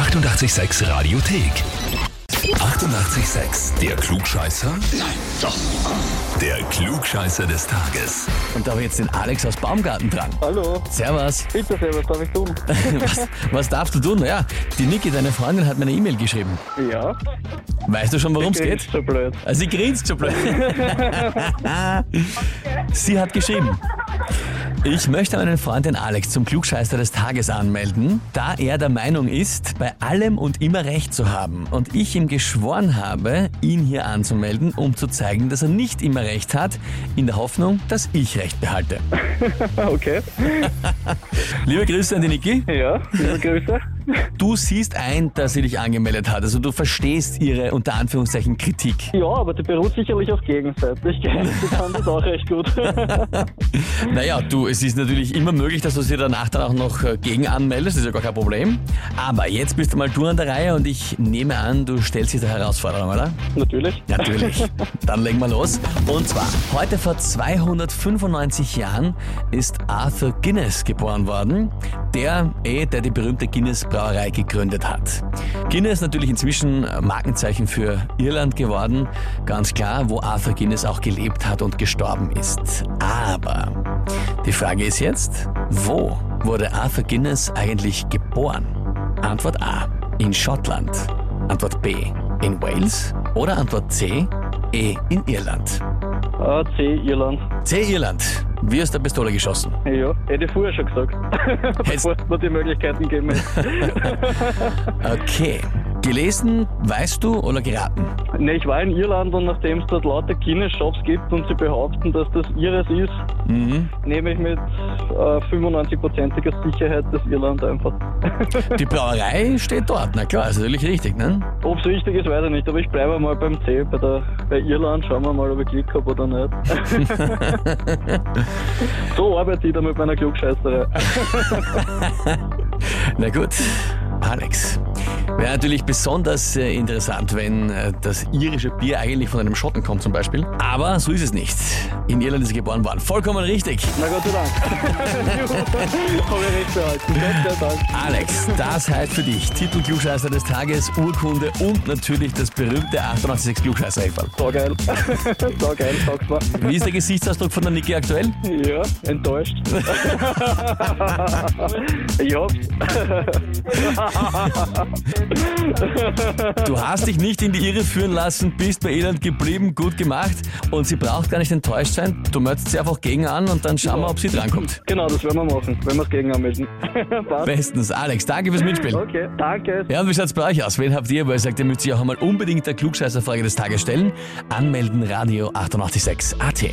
886 Radiothek. 88,6. Der Klugscheißer? Nein, doch. Der Klugscheißer des Tages. Und da habe ich jetzt den Alex aus Baumgarten dran. Hallo, Servus. bitte sehr, was darf ich tun? Was, was darfst du tun? Ja, die Niki, deine Freundin, hat mir eine E-Mail geschrieben. Ja, Weißt du schon, worum es geht? so blöd. Sie grinst schon blöd. Sie hat geschrieben. Ich möchte meinen Freund den Alex zum Klugscheißer des Tages anmelden, da er der Meinung ist, bei allem und immer Recht zu haben. Und ich ihm geschworen habe, ihn hier anzumelden, um zu zeigen, dass er nicht immer Recht hat, in der Hoffnung, dass ich Recht behalte. Okay, Liebe Grüße an die Niki. ja, liebe Grüße. Du siehst ein, dass sie dich angemeldet hat. Also du verstehst ihre unter Anführungszeichen Kritik. Ja, aber die beruht sicherlich auf Gegenseitigkeit. Die kann das auch recht gut. Naja, du, es ist natürlich immer möglich, dass du sie danach dann auch noch äh, gegen anmeldest, das ist ja gar kein Problem. Aber jetzt bist du mal du an der Reihe und ich nehme an, du stellst dich der Herausforderung, oder? Natürlich. Natürlich. Dann legen wir los. Und zwar, heute vor 295 Jahren ist Arthur Guinness geboren worden, der, eh, der die berühmte Guinness Brauerei gegründet hat. Guinness natürlich inzwischen Markenzeichen für Irland geworden, ganz klar, wo Arthur Guinness auch gelebt hat und gestorben ist. Aber die Frage ist jetzt, wo wurde Arthur Guinness eigentlich geboren? Antwort A, in Schottland. Antwort B, in Wales. Oder Antwort C, E, in Irland. Ah, C, Irland. C, Irland. Wie aus der Pistole geschossen. Ja, hätte ich vorher schon gesagt. Bevor es mir die Möglichkeiten geben. Okay. Gelesen, weißt du oder geraten? Ne, ich war in Irland und nachdem es dort lauter Guinness-Shops gibt und sie behaupten, dass das ihres ist, Mhm. nehme ich mit äh, 95%iger Sicherheit das Irland einfach. Die Brauerei steht dort, na klar, ist natürlich richtig, ne? Ob es richtig ist, weiß ich nicht, aber ich bleibe mal beim C, bei, der, bei Irland. Schauen wir mal, ob ich Glück habe oder nicht. so arbeite ich da mit meiner Klugscheißerei. Na gut, Alex. Wäre natürlich besonders äh, interessant, wenn äh, das irische Bier eigentlich von einem Schotten kommt zum Beispiel. Aber so ist es nicht. In Irland ist er geboren worden. Vollkommen richtig. Na Gott sei Dank. habe ich recht behalten. Gott sei Dank. Alex, das heißt für dich Titel Klugscheißer des Tages, Urkunde und natürlich das berühmte 886 klugscheißer -Häferl. So geil. so geil, sag's mal. Wie ist der Gesichtsausdruck von der Niki aktuell? Ja, enttäuscht. ich hab's. Du hast dich nicht in die Irre führen lassen, bist bei Irland geblieben, gut gemacht und sie braucht gar nicht enttäuscht sein. Du meldest sie einfach gegen an und dann schauen wir, ob sie drankommt. Genau, das werden wir machen, wenn wir es gegen anmelden. Passt. Bestens. Alex, danke fürs Mitspielen. Okay, danke. Ja, und wie schaut's bei euch aus? Wen habt ihr, wo ihr sagt, ihr müsst sich auch einmal unbedingt der Klugscheißerfrage des Tages stellen? Anmelden, Radio 886 AT.